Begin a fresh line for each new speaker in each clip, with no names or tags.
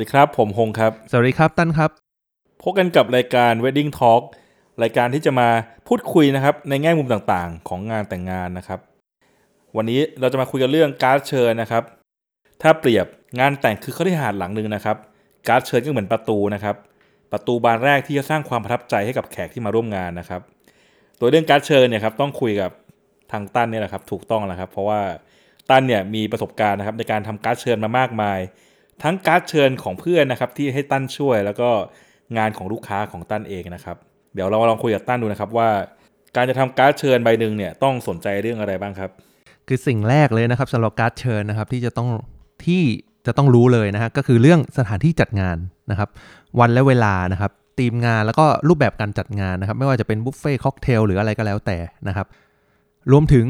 สวัสดีครับ ผมฮงครับ
สวัสดีครับตั้นครับ
พบกันกับรายการ Wedding Talk รายการที่จะมาพูดคุยนะครับ ในแง่มุมต่างๆ ของงานแต่งงานนะครับ วันนี้เราจะมาคุยกันเรื่องการ์ดเชิญนะครับ ถ้าเปรียบงานแต่งคือเขาที่หาดหลังหนึ่งนะครับ การ์ดเชิญก็เหมือนประตูนะครับ ประตูบานแรกที่จะสร้างความประทับใจให้กับแขกที่มาร่วมงานนะครับตัวเรื่องการ์ดเชิญเนี่ยครับต้องคุยกับทางตั้นเนี่ยแหละครับ ถูกต้องแล้วครับ เพราะว่าตั้นเนี่ยมีประสบการณ์นะครับในการทำการ์ดเชิญมามากมาย ทั้งการ์ดเชิญของเพื่อนนะครับที่ให้ตั้นช่วย แล้วก็งานของลูกค้าของตั้นเองนะครับ เดี๋ยวเรามาลองคุยกับตั้นดูนะครับว่า การจะทำการ์ดเชิญใบหนึ่งเนี่ยต้องสนใจเรื่องอะไรบ้างครับ
คือสิ่งแรกเลยนะครับสำหรับการ์ดเชิญนะครับที่จะต้องที่จะต้องรู้เลยนะฮะก็คือเรื่องสถานที่จัดงานนะครับ วันและเวลานะครับทีมงานแล้วก็รูปแบบการจัดงานนะครับ ไม่ว่าจะเป็นบุฟเฟ่ต์ค็อกเทลหรืออะไรก็แล้วแต่นะครับ รวมถึง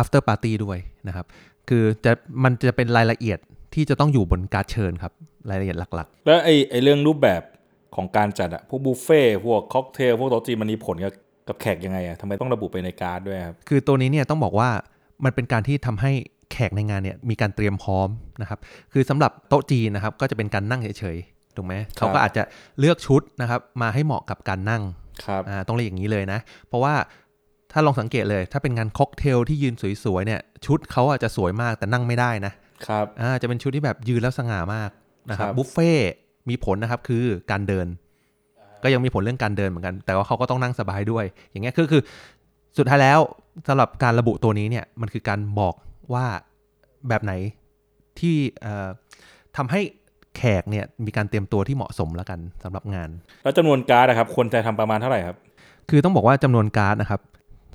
after party ด้วยนะครับ คือจะมันจะเป็นรายละเอียด ที่จะต้องอยู่บนการ์ดเชิญครับรายละเอียดหลัก
แล้วไอ้ไอ้เรื่องรูปแบบของการจัดอะพวกบุฟเฟ่ต์พวกค็อกเทลพวกโต๊ะจีนมันมีผลกับกับแขกยังไงอะทำไมต้องระบุไปในการ์ดด้วยครับ
ๆคือตัวนี้เนี่ยต้องบอกว่ามันเป็นการที่ทำให้แขกในงานเนี่ยมีการเตรียมพร้อมนะครับคือสำหรับโต๊ะจีนนะครับก็จะเป็นการนั่งเฉยๆถูกไหมเขาก็อาจจะเลือกชุดนะครับมาให้เหมาะกับการนั่ง
ครับ
อ่าต้องเรียกอย่างนี้เลยนะ เพราะว่าถ้าลองสังเกตเลย ถ้าเป็นงานค็อกเทลที่ยืนสวยๆเนี่ยชุดเขาอาจจะสวยมากแต่นั่งไม่ได้นะ ครับอ่าจะเป็นชุดที่แบบยืนแล้วสง่ามากนะครับ
ครับ
บุฟเฟ่ต์มีผลนะครับคือการเดิน ก็ยังมีผลเรื่องการเดินเหมือนกัน แต่ว่าเขาก็ต้องนั่งสบายด้วย อย่างเงี้ยคือคือสุดท้ายแล้วสำหรับการระบุตัวนี้เนี่ยมันคือการบอกว่าแบบไหนที่เอ่อทำให้แขกเนี่ยมีการเตรียมตัวที่เหมาะสมแล้วกันสำหรับงาน
แล้วจำนวนการ์ดนะครับควรจะทำประมาณเท่าไหร่ครับ
คือต้องบอกว่าจำนวนการ์ดนะครับ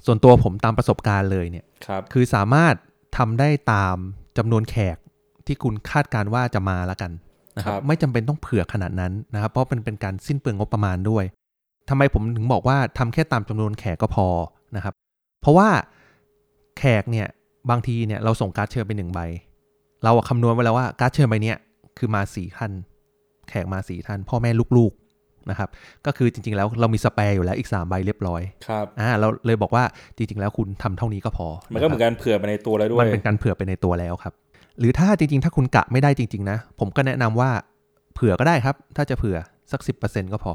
ส่วนตัวผมตามประสบการณ์เลยเนี่ย
ครับ
คือสามารถทำได้ตามจำนวนแขก ที่คุณคาดการณ์ว่าจะมาแล้วกันนะค
ครั
รับบไม่จำเป็นต้องเผื่อขนาดนั้นนะครับ เพราะมันเป็นการสิ้นเปลืองงบประมาณด้วยทำไมผมถึงบอกว่าทำแค่ตามจำนวนแขกก็พอนะครับ เพราะว่าแขกเนี่ยบางทีเนี่ยเราส่งการ์ดเชิญไปหนึ่งใบ เราอะคำนวณไว้แล้วว่าการ์ดเชิญใบเนี้ยคือมาสี่ท่าน แขกมาสี่ท่าน พ่อแม่ลูกๆนะครับ ก็คือจริง ๆ แล้วเรามีสเปรอยู่แล้วอีก3ใบเรียบร้อย
ครับ
อ่าเราเลยบอกว่าจริง ๆ แล้วคุณทำเท่านี้ก็พอ
มันก็เหมือนการเผื่อไปในตัวแล้วด้ว
มั
ย
นเป็นการเผื่อไปในตัวแล้วครับ หรือถ้าจริงๆ ถ้าคุณกะไม่ได้จริง ๆ นะ ผมก็แนะนำว่าเผื่อก็ได้ครับ ถ้าจะเผื่อสัก 10%ก็พอ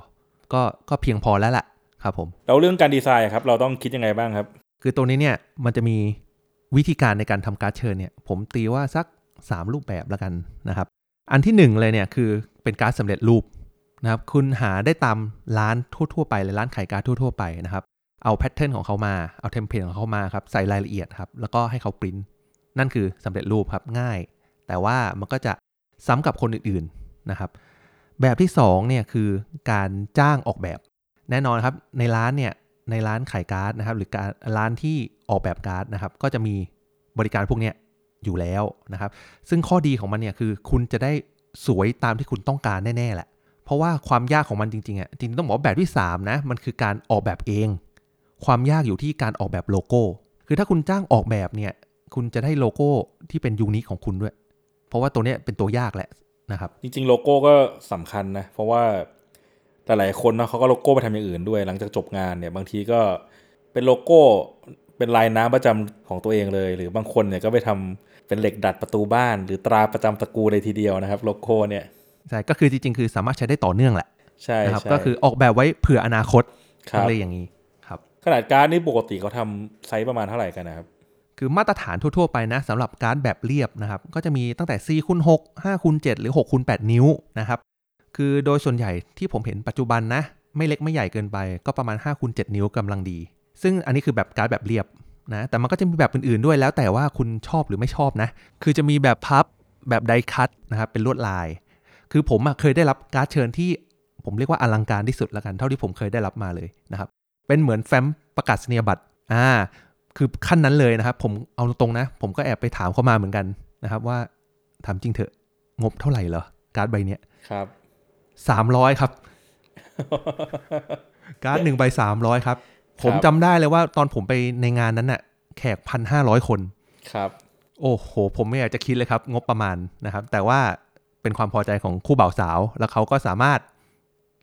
ก็ก็เพียงพอแล้วล่ะครับผม
แล้วเรื่องการดีไซน์อะครับเราต้องคิดยังไงบ้างครับ
คือตัวนี้เนี่ยมันจะมีวิธีการในการทำการ์ดเชิญเนี่ยผมตีว่าสัก 3 รูปแบบแล้วกันนะครับ อันที่ 1 เลยเนี่ยคือเป็นการ์ดสำเร็จรูปนะครับคุณหาได้ตามร้านทั่วๆไปเลยร้านขายการ์ดทั่วๆไปนะครับเอา pattern ของเขามาเอา template ของเขามาครับใส่รายละเอียดครับแล้วก็ให้เขาปริ้น นั่นคือสำเร็จรูปครับง่าย แต่ว่ามันก็จะซ้ำกับคนอื่นๆนะครับ แบบที่2เนี่ยคือการจ้างออกแบบแน่นอนครับในร้านเนี่ยในร้านขายการ์ดนะครับ หรือการร้านที่ออกแบบการ์ดนะครับ ก็จะมีบริการพวกเนี้ยอยู่แล้วนะครับ ซึ่งข้อดีของมันเนี่ยคือคุณจะได้สวยตามที่คุณต้องการแน่ๆแหละ เพราะว่าความยากของมันจริงๆอะจริงต้องบอกแบบที่3นะมันคือการออกแบบเอง ความยากอยู่ที่การออกแบบโลโก้ คือถ้าคุณจ้างออกแบบเนี่ย คุณจะได้โลโก้ที่เป็นยูนิคของคุณด้วย เพราะว่าตัวเนี้ยเป็นตัวยากแหละนะครับ
จริง ๆ โลโก้ก็สำคัญนะ เพราะว่าแต่หลายคนเนาะเขาก็โลโก้ไปทำอย่างอื่นด้วย หลังจากจบงานเนี่ยบางทีก็เป็นโลโก้เป็นลายน้ำประจำของตัวเองเลย หรือบางคนเนี่ยก็ไปทำเป็นเหล็กดัดประตูบ้าน หรือตราประจำตระกูลเลยทีเดียวนะครับ โลโก้เนี่ย
ใช่ก็คือจริง ๆ คือสามารถใช้ได้ต่อเนื่องแหละ
ใช่
นะครับ
ใช่
ก็คือออกแบบไว้เผื่ออนาคต
ครั
ต้องเรียกอย่างนี้ครับ
ขนาดการ์ดนี่ปกติเขาทำไซส์ประมาณเท่าไหร่กันนะครับ
คือมาตรฐานทั่วๆไปนะสำหรับการ์ดแบบเรียบนะครับ ก็จะมีตั้งแต่4คูณ6 5คูณ7หรือ6คูณ8นิ้วนะครับ คือโดยส่วนใหญ่ที่ผมเห็นปัจจุบันนะ ไม่เล็กไม่ใหญ่เกินไป ก็ประมาณ5คูณ7นิ้วกำลังดี ซึ่งอันนี้คือแบบการ์ดแบบเรียบนะแต่มันก็จะมีแบบอื่นๆด้วยแล้วแต่ว่าคุณชอบหรือไม่ชอบนะ คือจะมีแบบพับแบบไดคัตนะครับเป็นลวดลาย คือผมเคยได้รับการ์ดเชิญที่ผมเรียกว่าอลังการที่สุดแล้วกันเท่าที่ผมเคยได้รับมาเลยนะครับ เป็นเหมือนแฟ้มประกาศนียบัตรอ่า คือขั้นนั้นเลยนะครับ ผมเอาตรงๆนะ ผมก็แอบไปถามเขามาเหมือนกันนะครับ ว่าถามจริงเถอะ งบเท่าไหร่เหรอ การ์ดใบเนี้ย
ครับ
สามร้อยครับ การ์ดหนึ่งใบสามร้อยครับ ผมจำได้เลยว่าตอนผมไปในงานนั้นน่ะ แขกพันห้าร้อยคน
ครับ
โอ้โห ผมไม่อยากจะคิดเลยครับ งบประมาณนะครับ แต่ว่าเป็นความพอใจของคู่บ่าวสาว แล้วเขาก็สามารถ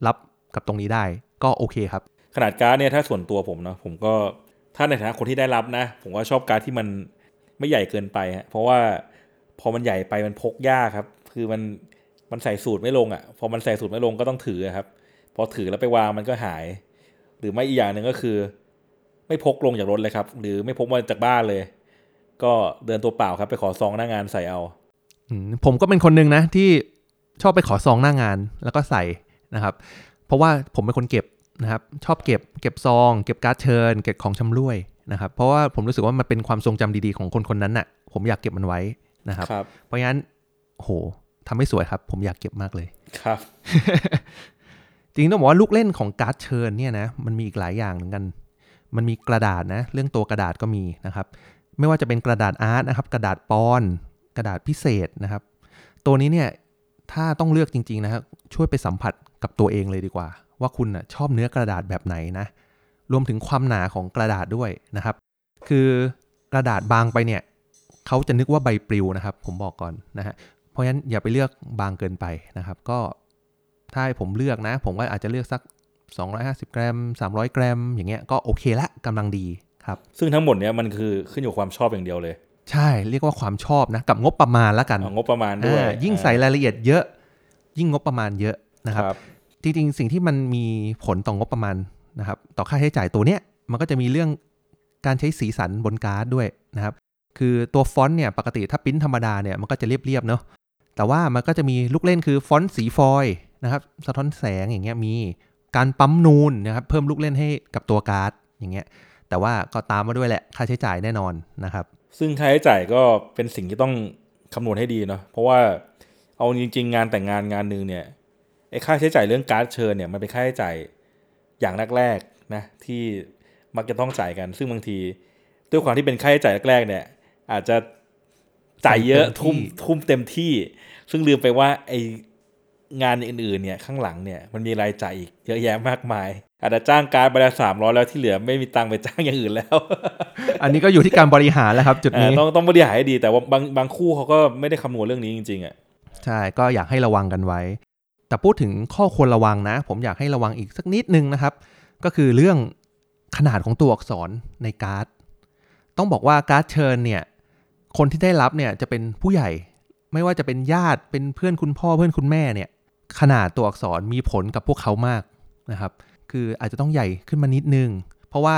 รับกับตรงนี้ได้ ก็โอเคครับ
ขนาดการ์ดเนี่ยถ้าส่วนตัวผมเนาะผมก็ ถ้าในฐานะคนที่ได้รับนะ ผมก็ชอบการ์ดที่มันไม่ใหญ่เกินไปฮะเพราะว่าพอมันใหญ่ไปมันพกยากครับ คือมันมันใส่สูตรไม่ลงอะ่ะ พอมันใส่สูตรไม่ลงก็ต้องถือครับ พอถือแล้วไปวางมันก็หาย หรือไม่อีกอย่างหนึ่งก็คือ ไม่พกลงจากรถเลยครับ หรือไม่พกมาจากบ้านเลย ก็เดินตัวเปล่าครับ ไปขอซองหน้างานใส่เอา
ผมก็เป็นคนหนึ่งนะที่ชอบไปขอซองหน้างานแล้วก็ใส่นะครับ เพราะว่าผมเป็นคนเก็บ นะครับชอบเก็บเก็บซอง เก็บการ์ดเชิญ เก็บของชำร่วยนะครับเพราะว่าผมรู้สึกว่ามันเป็นความทรงจำดีๆของคนคนนั้นน่ะ ผมอยากเก็บมันไว้นะครับ
ครับ
เพราะงั้นโหทำให้สวยครับ ผมอยากเก็บมากเลย
ครับ
จริงๆต้องบอกว่าลูกเล่นของการ์ดเชิญเนี่ยนะมันมีอีกหลายอย่างเหมือนกัน มันมีกระดาษนะ เรื่องตัวกระดาษก็มีนะครับ ไม่ว่าจะเป็นกระดาษอาร์ตนะครับ กระดาษปอน กระดาษพิเศษนะครับ ตัวนี้เนี่ยถ้าต้องเลือกจริงๆนะครับช่วยไปสัมผัสกับตัวเองเลยดีกว่า ว่าคุณนะชอบเนื้อกระดาษแบบไหนนะ รวมถึงความหนาของกระดาษด้วยนะครับ คือกระดาษบางไปเนี่ยเขาจะนึกว่าใบปลิวนะครับ ผมบอกก่อนนะฮะ เพราะฉะนั้นอย่าไปเลือกบางเกินไปนะครับ ก็ถ้าให้ผมเลือกนะ ผมก็อาจจะเลือกสัก 250 กรัม 300 กรัม อย่างเงี้ยก็โอเคละกำลังดีครับ
ซึ่งทั้งหมดเนี้ยมันคือขึ้นอยู่กับความชอบอย่างเดียวเลย
ใช่เรียกว่าความชอบนะกับงบประมาณละกัน
เอางบประมาณด้วย
อ่ายิ่งใส่รายละเอียดเยอะ ยิ่งงบประมาณเยอะนะ
นะ
ค
ครับ
จริงๆ สิ่งที่มันมีผลต่องบประมาณนะครับ ต่อค่าใช้จ่ายตัวเนี้ยมันก็จะมีเรื่องการใช้สีสันบนการ์ดด้วยนะครับ คือตัวฟอนต์เนี่ยปกติถ้าปริ้นธรรมดาเนี่ยมันก็จะเรียบๆเนาะแต่ว่ามันก็จะมีลูกเล่นคือฟอนต์สีฟอยล์นะครับสะท้อนแสงอย่างเงี้ยมีการปั๊มนูนนะครับเพิ่มลูกเล่นให้กับตัวการ์ดอย่างเงี้ยแต่ว่าก็ตามมาด้วยแหละค่าใช้จ่ายแน่นอนนะครับ
ซึ่งค่าใช้จ่ายก็เป็นสิ่งที่ต้องคำนวณให้ดีเนาะเพราะว่าเอาจริง ๆ งานแต่งงานงานหนึ่งเนี่ย ไอ้ค่าใช้จ่ายเรื่องการ์ดเชิญเนี่ยมันเป็นค่าใช้จ่ายอย่างแรกๆนะที่มักจะต้องจ่ายกัน ซึ่งบางทีด้วยความที่เป็นค่าใช้จ่ายแรกๆเนี่ย อาจจะจ่ายเยอะ
เต็มที่
ทุ่มทุ่มเต็มที่ ซึ่งลืมไปว่าไองานอื่นๆเนี่ยข้างหลังเนี่ยมันมีรายจ่ายอีกเยอะแยะมากมาย อาจจะจ้างการ์ดไปละสามร้อยแล้วที่เหลือไม่มีตังค์ไปจ้างอย่างอื่นแล้ว
อันนี้ก็อยู่ที่การบริหารแล้วครับ จุด
อ่า
นี้
ต้องต้องบริหารให้ดีแต่ว่าบางบางคู่เขาก็ไม่ได้คำนวณเรื่องนี้จริงๆอะ
ใช่ก็อยากให้ระวังกันไว้ แต่พูดถึงข้อควรระวังนะ ผมอยากให้ระวังอีกสักนิดนึงนะครับ ก็คือเรื่องขนาดของตัวอักษรในการ์ด ต้องบอกว่าการ์ดเชิญเนี่ย คนที่ได้รับเนี่ยจะเป็นผู้ใหญ่ ไม่ว่าจะเป็นญาติ เป็นเพื่อนคุณพ่อเพื่อนคุณแม่เนี่ย ขนาดตัวอักษรมีผลกับพวกเขามากนะครับ คืออาจจะต้องใหญ่ขึ้นมานิดนึง เพราะว่า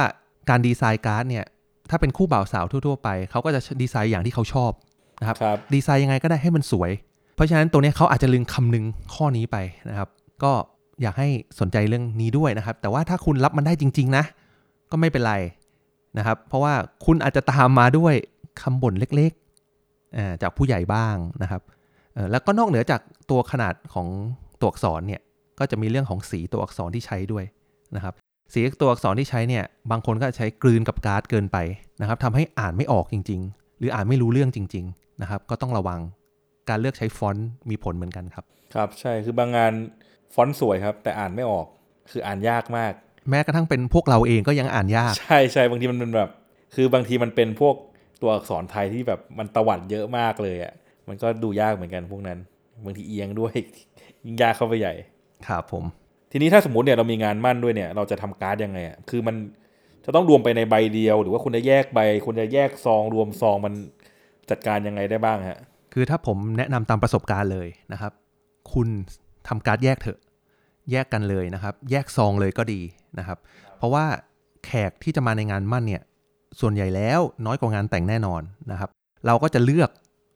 การดีไซน์การ์ดเนี่ย ถ้าเป็นคู่บ่าวสาวทั่ว ๆ ไป เขาก็จะดีไซน์อย่างที่เขาชอบนะครับ
ครับ
ดีไซน์ยังไงก็ได้ให้มันสวยเพ ราะฉะนั้นตัวนี้เขาอาจจะลืมคำนึงข้อนี้ไปนะครับ ก็อยากให้สนใจเรื่องนี้ด้วยนะครับ แต่ว่าถ้าคุณรับมันได้จริง ๆ นะ ก็ไม่เป็นไรนะครับ เพราะว่าคุณอาจจะตามมาด้วยคำบ่นเล็กๆจากผู้ใหญ่บ้างนะครับแล้วก็นอกเหนือจากตัวขนาดของตัวอักษรเนี่ยก็จะมีเรื่องของสีตัวอักษรที่ใช้ด้วยนะครับ สีตัวอักษรที่ใช้เนี่ยบางคนก็ใช้กลืนกับการ์ดเกินไปนะครับทำให้อ่านไม่ออกจริง ๆ หรืออ่านไม่รู้เรื่องจริง ๆ นะครับ ก็ต้องระวัง การเลือกใช้ฟอนต์มีผลเหมือนกันครับ
ครับใช่คือบางงานฟอนต์สวยครับ แต่อ่านไม่ออกคืออ่านยากมาก
แม้กระทั่งเป็นพวกเราเองก็ยังอ่านยาก
ใช่ใช่บางทีมันเป็นแบบ คือบางทีมันเป็นพวกตัวอักษรไทยที่แบบมันตวัดเยอะมากเลยอะ่ะมันก็ดูยากเหมือนกันพวกนั้น บางทีเอียงด้วยยิ่งยากเข้าไปใหญ่
ครับผม
ทีนี้ถ้าสมมติเนี่ยเรามีงานมั่นด้วยเนี่ย เราจะทำการ์ดยังไงอะคือมันจะต้องรวมไปในใบเดียว หรือว่าคุณจะแยกใบ คุณจะแยกซองรวมซองมันจัดการยังไงได้บ้างฮะ
คือถ้าผมแนะนำตามประสบการณ์เลยนะครับ คุณทำการ์ดแยกเถอะ แยกกันเลยนะครับ แยกซองเลยก็ดีนะครับ เพราะว่าแขกที่จะมาในงานมั่นเนี่ย ส่วนใหญ่แล้วน้อยกว่างานแต่งแน่นอนนะครับ เราก็จะเลือก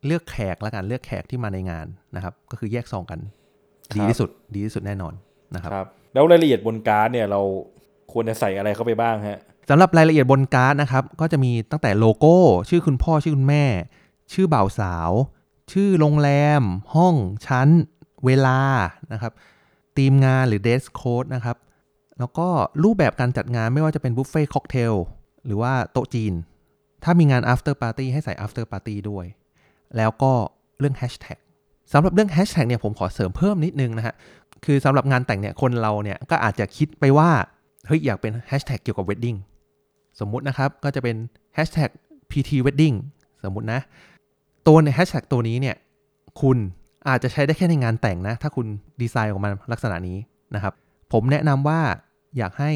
เลือกแขกละกันเลือกแขกที่มาในงานนะครับ ก็คือแยกซองกัน
ครับ
ดีที่สุดดีที่สุดแน่นอนนะครับ
ครับแล้วรายละเอียดบนการ์ดเนี่ยเราควรจะใส่อะไรเข้าไปบ้างฮะ
สำหรับรายละเอียดบนการ์ดนะครับ ก็จะมีตั้งแต่โลโก้ ชื่อคุณพ่อชื่อคุณแม่ ชื่อบ่าวสาว ชื่อโรงแรม ห้องชั้น เวลานะครับทีมงานหรือ dress code นะครับ แล้วก็รูปแบบการจัดงานไม่ว่าจะเป็นบุฟเฟ่ค็อกเทลหรือว่าโต๊ะจีน ถ้ามีงาน after party ให้ใส่ after party ด้วย แล้วก็เรื่อง hashtag สำหรับเรื่อง hashtag เนี่ยผมขอเสริมเพิ่มนิดนึงนะฮะ คือสำหรับงานแต่งเนี่ยคนเราเนี่ยก็อาจจะคิดไปว่า เฮ้ยอยากเป็น hashtag เกี่ยวกับ wedding สมมุตินะครับก็จะเป็น hashtag pt wedding สมมุตินะ ตัวใน hashtag ตัวนี้เนี่ย คุณอาจจะใช้ได้แค่ในงานแต่งนะ ถ้าคุณดีไซน์ออกมาลักษณะนี้นะครับ ผมแนะนำว่าอยากให้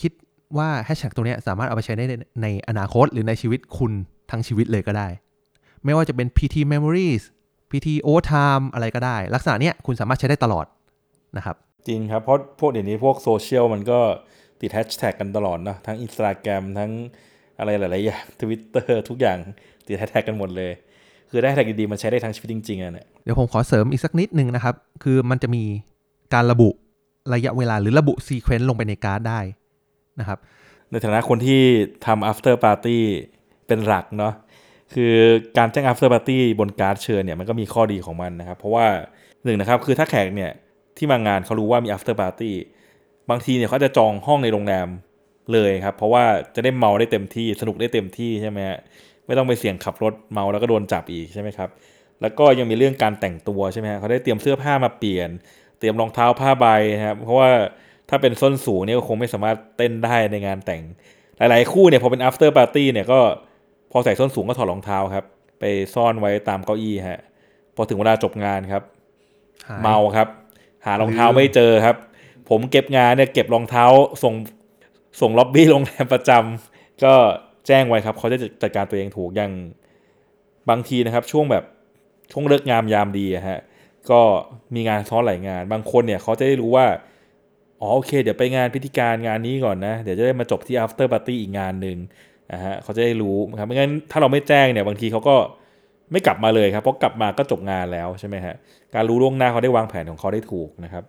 คิดว่า hashtag ตัวนี้สามารถเอาไปใช้ได้ในในอนาคตหรือในชีวิตคุณทั้งชีวิตเลยก็ได้ ไม่ว่าจะเป็น pt memories pt over time อะไรก็ได้ ลักษณะเนี้ยคุณสามารถใช้ได้ตลอดนะครับ
จริงครับ เพราะพวกเดี๋ยวนี้พวกโซเชียลมันก็ติดแฮชแท็กกันตลอดเนะทั้งอินสตาแกรมทั้งอะไรหลาย ๆ อย่างทวิตเตอร์ทุกอย่างติดแฮชแท็กกันหมดเลย คือได้แฮชแท็กดีๆมันใช้ได้ทั้งชีวิตจริงๆอะเนี่ย
เดี๋ยวผมขอเสริมอีกสักนิดนึงนะครับ คือมันจะมีการระบุระยะเวลาหรือระบุ sequence ลงไปในการ์ดได้นะครับ
ในฐานะคนที่ทำ after party เป็นหลักเนาะคือการแจ้ง after party บนการ์ดเชิญเนี่ยมันก็มีข้อดีของมันนะครับ เพราะว่าหนึ่งนะครับคือถ้าแขกเนี่ยที่มางานเขารู้ว่ามี after party บางทีเนี่ยเขาจะจองห้องในโรงแรมเลยครับ เพราะว่าจะได้เมาได้เต็มที่สนุกได้เต็มที่ใช่ไหมฮะ ไม่ต้องไปเสี่ยงขับรถเมาแล้วก็โดนจับอีกใช่ไหมครับ แล้วก็ยังมีเรื่องการแต่งตัวใช่ไหมฮะเขาได้เตรียมเสื้อผ้ามาเปลี่ยน เตรียมรองเท้าผ้าใบนะครับเพราะว่าถ้าเป็นส้นสูงเนี่ยก็คงไม่สามารถเต้นได้ในงานแต่ง หลาย ๆ คู่เนี่ยพอเป็น after party เนี่ยก็พอใส่ส้นสูงก็ถอดรองเท้าครับ ไปซ่อนไว้ตามเก้าอี้ฮะพอถึงเวลาจบงานครับ
หาย
เมาครับ หารองเท้าไม่เจอครับ ผมเก็บงานเนี่ยเก็บรองเท้าส่งส่งล็อบบี้โรงแรมประจำก็ แจ้งไว้ครับเขาจะจัดการตัวเองถูกอย่างบางทีนะครับ ช่วงแบบช่วงเลิกงามยามดีฮะก็มีงานซ้อนหลายงาน บางคนเนี่ยเขาจะได้รู้ว่าอ๋อโอเค เดี๋ยวไปงานพิธีการงานนี้ก่อนนะ เดี๋ยวจะได้มาจบที่ after party อีกงานหนึ่งนะฮะเขาจะได้รู้นะครับไม่งั้นถ้าเราไม่แจ้งเนี่ยบางทีเขาก็ไม่กลับมาเลยครับเพราะกลับมาก็จบงานแล้วใช่ไหมฮะการรู้ล่วงหน้าเขาได้วางแผนของเขาได้ถูกนะครับ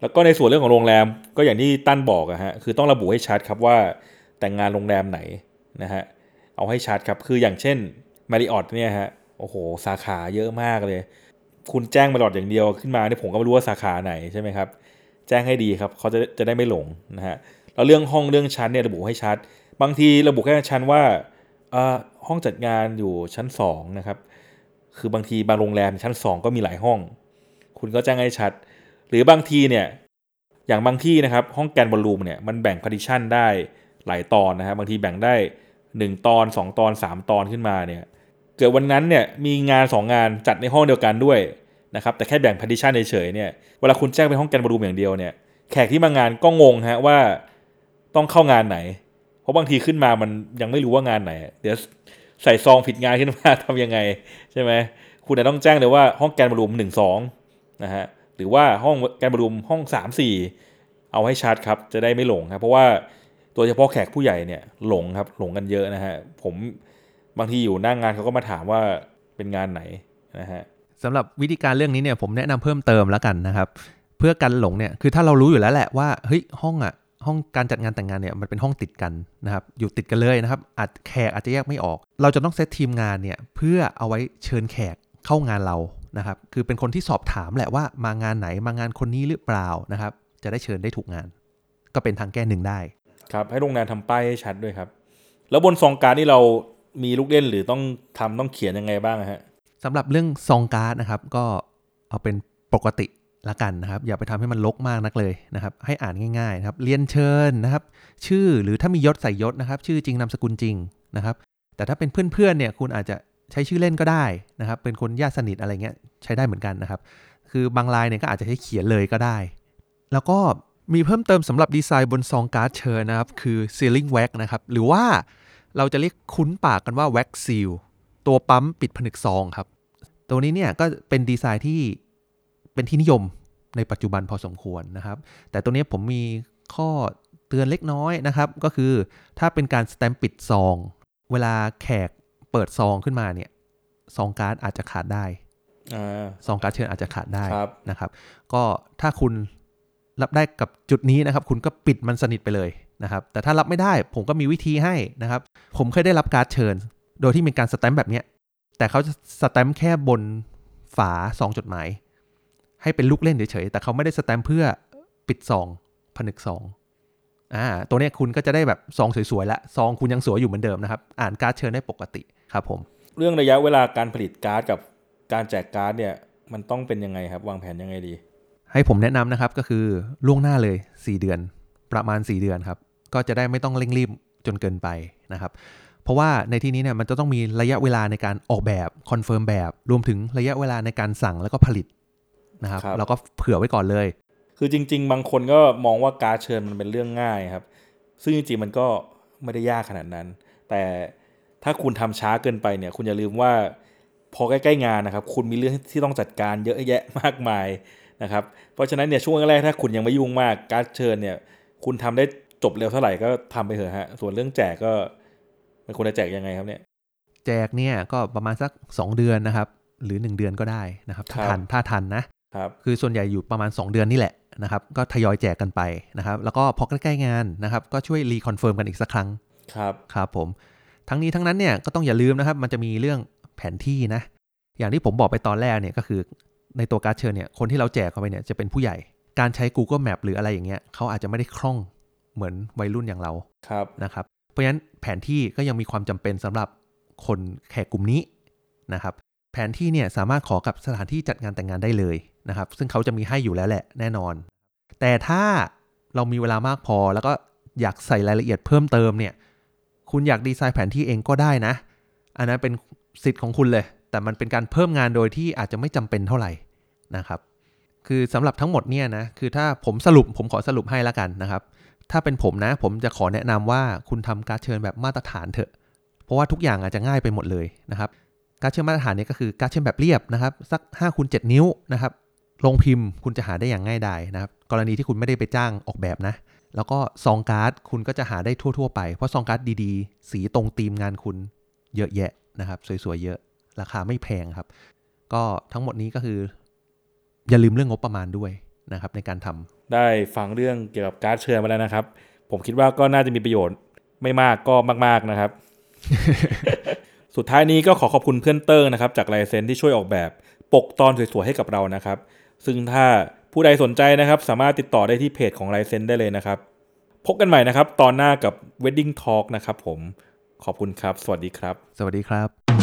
แล้วก็ในส่วนเรื่องของโรงแรมก็อย่างที่ตั้นบอกอะฮะคือต้องระบุให้ชัดครับว่าแต่งงานโรงแรมไหน นะฮะเอาให้ชัดครับคืออย่างเช่นมาริออตเนี่ยฮะโอ้โหสาขาเยอะมากเลย คุณแจ้งมาริออตอย่างเดียวขึ้นมาเนี่ยผมก็ไม่รู้ว่าสาขาไหนใช่ไหมครับแจ้งให้ดีครับเขาจะจะได้ไม่หลงนะฮะแล้วเรื่องห้องเรื่องชั้นเนี่ยระบุให้ชัด บางทีระบุแค่ชั้นว่าห้องจัดงานอยู่ชั้นสองนะครับคือบางทีบางโรงแรมชั้นสองก็มีหลายห้อง คุณก็แจ้งให้ชัด หรือบางทีเนี่ยอย่างบางที่นะครับห้อง grand ballroom เนี่ยมันแบ่ง partition ได้หลายตอนนะครับบางทีแบ่งได้ 1ตอน2ตอน3ตอนขึ้นมาเนี่ยเกิดวันนั้นเนี่ยมีงาน2งงานจัดในห้องเดียวกันด้วยนะครับแต่แค่แบ่ง partition เฉยๆเนี่ยเวลาคุณแจ้งเป็นห้องแกนบอลลูมอย่างเดียวเนี่ยแขกที่มางานก็งงฮะว่าต้องเข้างานไหน เพราะบางทีขึ้นมามันยังไม่รู้ว่างานไหน เดี๋ยวใส่ซองผิดงานขึ้นมาทำยังไงใช่ไหมคุณจะต้องแจ้งเลยว่าห้องแกนบอลลูมหนึ่งสองนะฮะหรือว่าห้องแกนบอลลูมห้องสามสี่เอาให้ชัดครับจะได้ไม่หลงครับเพราะว่า โดยเฉพาะแขกผู้ใหญ่เนี่ยหลงครับหลงกันเยอะนะฮะผมบางทีอยู่หน้างงานเขาก็มาถามว่าเป็นงานไหนนะฮะ
สำหรับวิธีการเรื่องนี้เนี่ยผมแนะนำเพิ่มเติมแล้วกันนะครับ เพื่อกันหลงเนี่ยคือถ้าเรารู้อยู่แล้วแหละว่าเฮ้ยห้องอะห้องการจัดงานแต่งงานเนี่ยมันเป็นห้องติดกันนะครับอยู่ติดกันเลยนะครับอาจแขกอาจจะแยกไม่ออก เราจะต้องเซตทีมงานเนี่ยเพื่อเอาไว้เชิญแขกเข้างานเรานะครับคือเป็นคนที่สอบถามแหละว่ามางานไหนมางานคนนี้หรือเปล่านะครับจะได้เชิญได้ถูกงาน ก็เป็นทางแก้หนึ่งได้
ครับให้โรงงานทำป้ายให้ชัดด้วยครับ แล้วบนซองการ์ดนี่เรามีลูกเล่นหรือต้องทำต้องเขียนยังไงบ้างฮะ
สำหรับเรื่องซองการ์ดนะครับก็เอาเป็นปกติละกันนะครับ อย่าไปทำให้มันลกมากนักเลยนะครับ ให้อ่านง่ายๆนะครับเรียนเชิญนะครับ ชื่อหรือถ้ามียศใส่ยศนะครับ ชื่อจริงนามสกุลจริงนะครับ แต่ถ้าเป็นเพื่อนๆเนี่ยคุณอาจจะใช้ชื่อเล่นก็ได้นะครับ เป็นคนญาติสนิทอะไรเงี้ยใช้ได้เหมือนกันนะครับ คือบางรายเนี่ยก็อาจจะใช้เขียนเลยก็ได้ แล้วก็ มีเพิ่มเติมสำหรับดีไซน์บนซองการ์ดเชิญนะครับ คือ sealing wax นะครับ หรือว่าเราจะเรียกคุ้นปากกันว่า wax seal ตัวปั๊มปิดผนึกซองครับ ตัวนี้เนี่ยก็เป็นดีไซน์ที่เป็นที่นิยมในปัจจุบันพอสมควรนะครับ แต่ตัวนี้ผมมีข้อเตือนเล็กน้อยนะครับ ก็คือถ้าเป็นการสแตมป์ปิดซอง เวลาแขกเปิดซองขึ้นมาเนี่ยซองการ์ดอาจจะขาดได้
อ่า
ซองการ์ดเชิญอาจจะขาดได้
ครับ
นะครับ ก็ถ้าคุณ รับได้กับจุดนี้นะครับ คุณก็ปิดมันสนิทไปเลยนะครับ แต่ถ้ารับไม่ได้ผมก็มีวิธีให้นะครับ ผมเคยได้รับการเชิญ โดยที่เป็นการสแตมป์แบบนี้แต่เขาจะสแตมป์แค่บนฝาซองจดหมาย ให้เป็นลูกเล่นเฉยๆแต่เขาไม่ได้สแตมป์เพื่อปิดซองผนึกซองอ่าตัวนี้คุณก็จะได้แบบซองสวยๆละซองคุณยังสวยอยู่เหมือนเดิมนะครับ อ่านการ์ดเชิญได้ปกติครับผม
เรื่องระยะเวลาการผลิตการ์ดกับการแจกการ์ดเนี่ยมันต้องเป็นยังไงครับ วางแผนยังไงดี
ให้ผมแนะนำนะครับก็คือล่วงหน้าเลย 4 เดือน ประมาณ 4 เดือนครับ ก็จะได้ไม่ต้องเร่งรีบจนเกินไปนะครับ เพราะว่าในที่นี้เนี่ยมันจะต้องมีระยะเวลาในการออกแบบ confirm แบบ รวมถึงระยะเวลาในการสั่งแล้วก็ผลิตนะครับ
ครับ
เราก็เผื่อไว้ก่อนเลย
คือจริง ๆ บางคนก็มองว่าการ์ดเชิญมันเป็นเรื่องง่ายครับ ซึ่งจริงๆมันก็ไม่ได้ยากขนาดนั้น แต่ถ้าคุณทำช้าเกินไปเนี่ย คุณอย่าลืมว่าพอใกล้ๆงานนะครับ คุณมีเรื่องที่ต้องจัดการเยอะแยะมากมาย นะครับเพราะฉะนั้นเนี่ยช่วงแรกถ้าคุณยังไม่ยุ่งมากการเชิญเนี่ยคุณทำได้จบเร็วเท่าไหร่ก็ทำไปเถอะฮะส่วนเรื่องแจกก็มันควรจะแจกยังไงครับเนี่ย
แจกเนี่ยก็ประมาณสัก 2 เดือนนะครับ หรือ 1 เดือนก็ได้นะครับถ้า
ครับ
ทันถ้าทันนะ
ครับ
คือส่วนใหญ่อยู่ประมาณ 2 เดือนนี่แหละนะครับก็ทยอยแจกกันไปนะครับ แล้วก็พอใกล้ๆงานนะครับ ก็ช่วย reconfirm กันอีกสักครั้ง
ครับ
ครับผมทั้งนี้ทั้งนั้นเนี่ยก็ต้องอย่าลืมนะครับ มันจะมีเรื่องแผนที่นะ อย่างที่ผมบอกไปตอนแรกเนี่ยก็คือ ในตัวการ์ดเชิญเนี่ยคนที่เราแจกเข้าไปเนี่ยจะเป็นผู้ใหญ่ การใช้ Google Map หรืออะไรอย่างเงี้ยเขาอาจจะไม่ได้คล่องเหมือนวัยรุ่นอย่างเรา
ครับ
นะครับ เพราะฉะนั้นแผนที่ก็ยังมีความจำเป็นสำหรับคนแขกกลุ่มนี้นะครับ แผนที่เนี่ยสามารถขอกับสถานที่จัดงานแต่งงานได้เลยนะครับ ซึ่งเขาจะมีให้อยู่แล้วแหละแน่นอน แต่ถ้าเรามีเวลามากพอแล้วก็อยากใส่รายละเอียดเพิ่มเติมเนี่ย คุณอยากดีไซน์แผนที่เองก็ได้นะ อันนั้นเป็นสิทธิ์ของคุณเลย แต่มันเป็นการเพิ่มงานโดยที่อาจจะไม่จำเป็นเท่าไหร่นะครับ คือสำหรับทั้งหมดเนี่ยนะคือถ้าผมสรุปผมขอสรุปให้ล้วกันนะครับ ถ้าเป็นผมนะ ผมจะขอแนะนำว่าคุณทำการเชิญแบบมาตรฐานเถอะ เพราะว่าทุกอย่างอาจจะง่ายไปหมดเลยนะครับการเชิญมาตรฐานเนี่ยก็คือการเชิญแบบเรียบนะครับ สัก5คูณ7นิ้วนะครับลงพิมพ์คุณจะหาได้อย่างง่ายดายนะครับ กรณีที่คุณไม่ได้ไปจ้างออกแบบนะ แล้วก็ซองการ์ดคุณก็จะหาได้ทั่ว ๆ ไป เพราะซองการ์ดดีๆ สีตรงธีมงานคุณเยอะแยะนะครับ สวยๆเยอะ ราคาไม่แพงครับ ก็ทั้งหมดนี้ก็คือ อย่าลืมเรื่องงบประมาณด้วยนะครับในการทำ
ได้ฟังเรื่องเกี่ยวกับการดเชิญมาแล้วนะครับ ผมคิดว่าก็น่าจะมีประโยชน์ไม่มากก็มาก ๆนะครับ สุดท้ายนี้ก็ขอขอบคุณเพื่อนเติ้งนะครับ จากไลเซนที่ช่วยออกแบบปกตอนสวยๆให้กับเรานะครับ ซึ่งถ้าผู้ใดสนใจนะครับ สามารถติดต่อได้ที่เพจของไลเซนได้เลยนะครับ พบกันใหม่นะครับ ตอนหน้ากับ Wedding Talk นะครับผมขอบคุณครับ สวัสดีครับ
สวัสดีครับ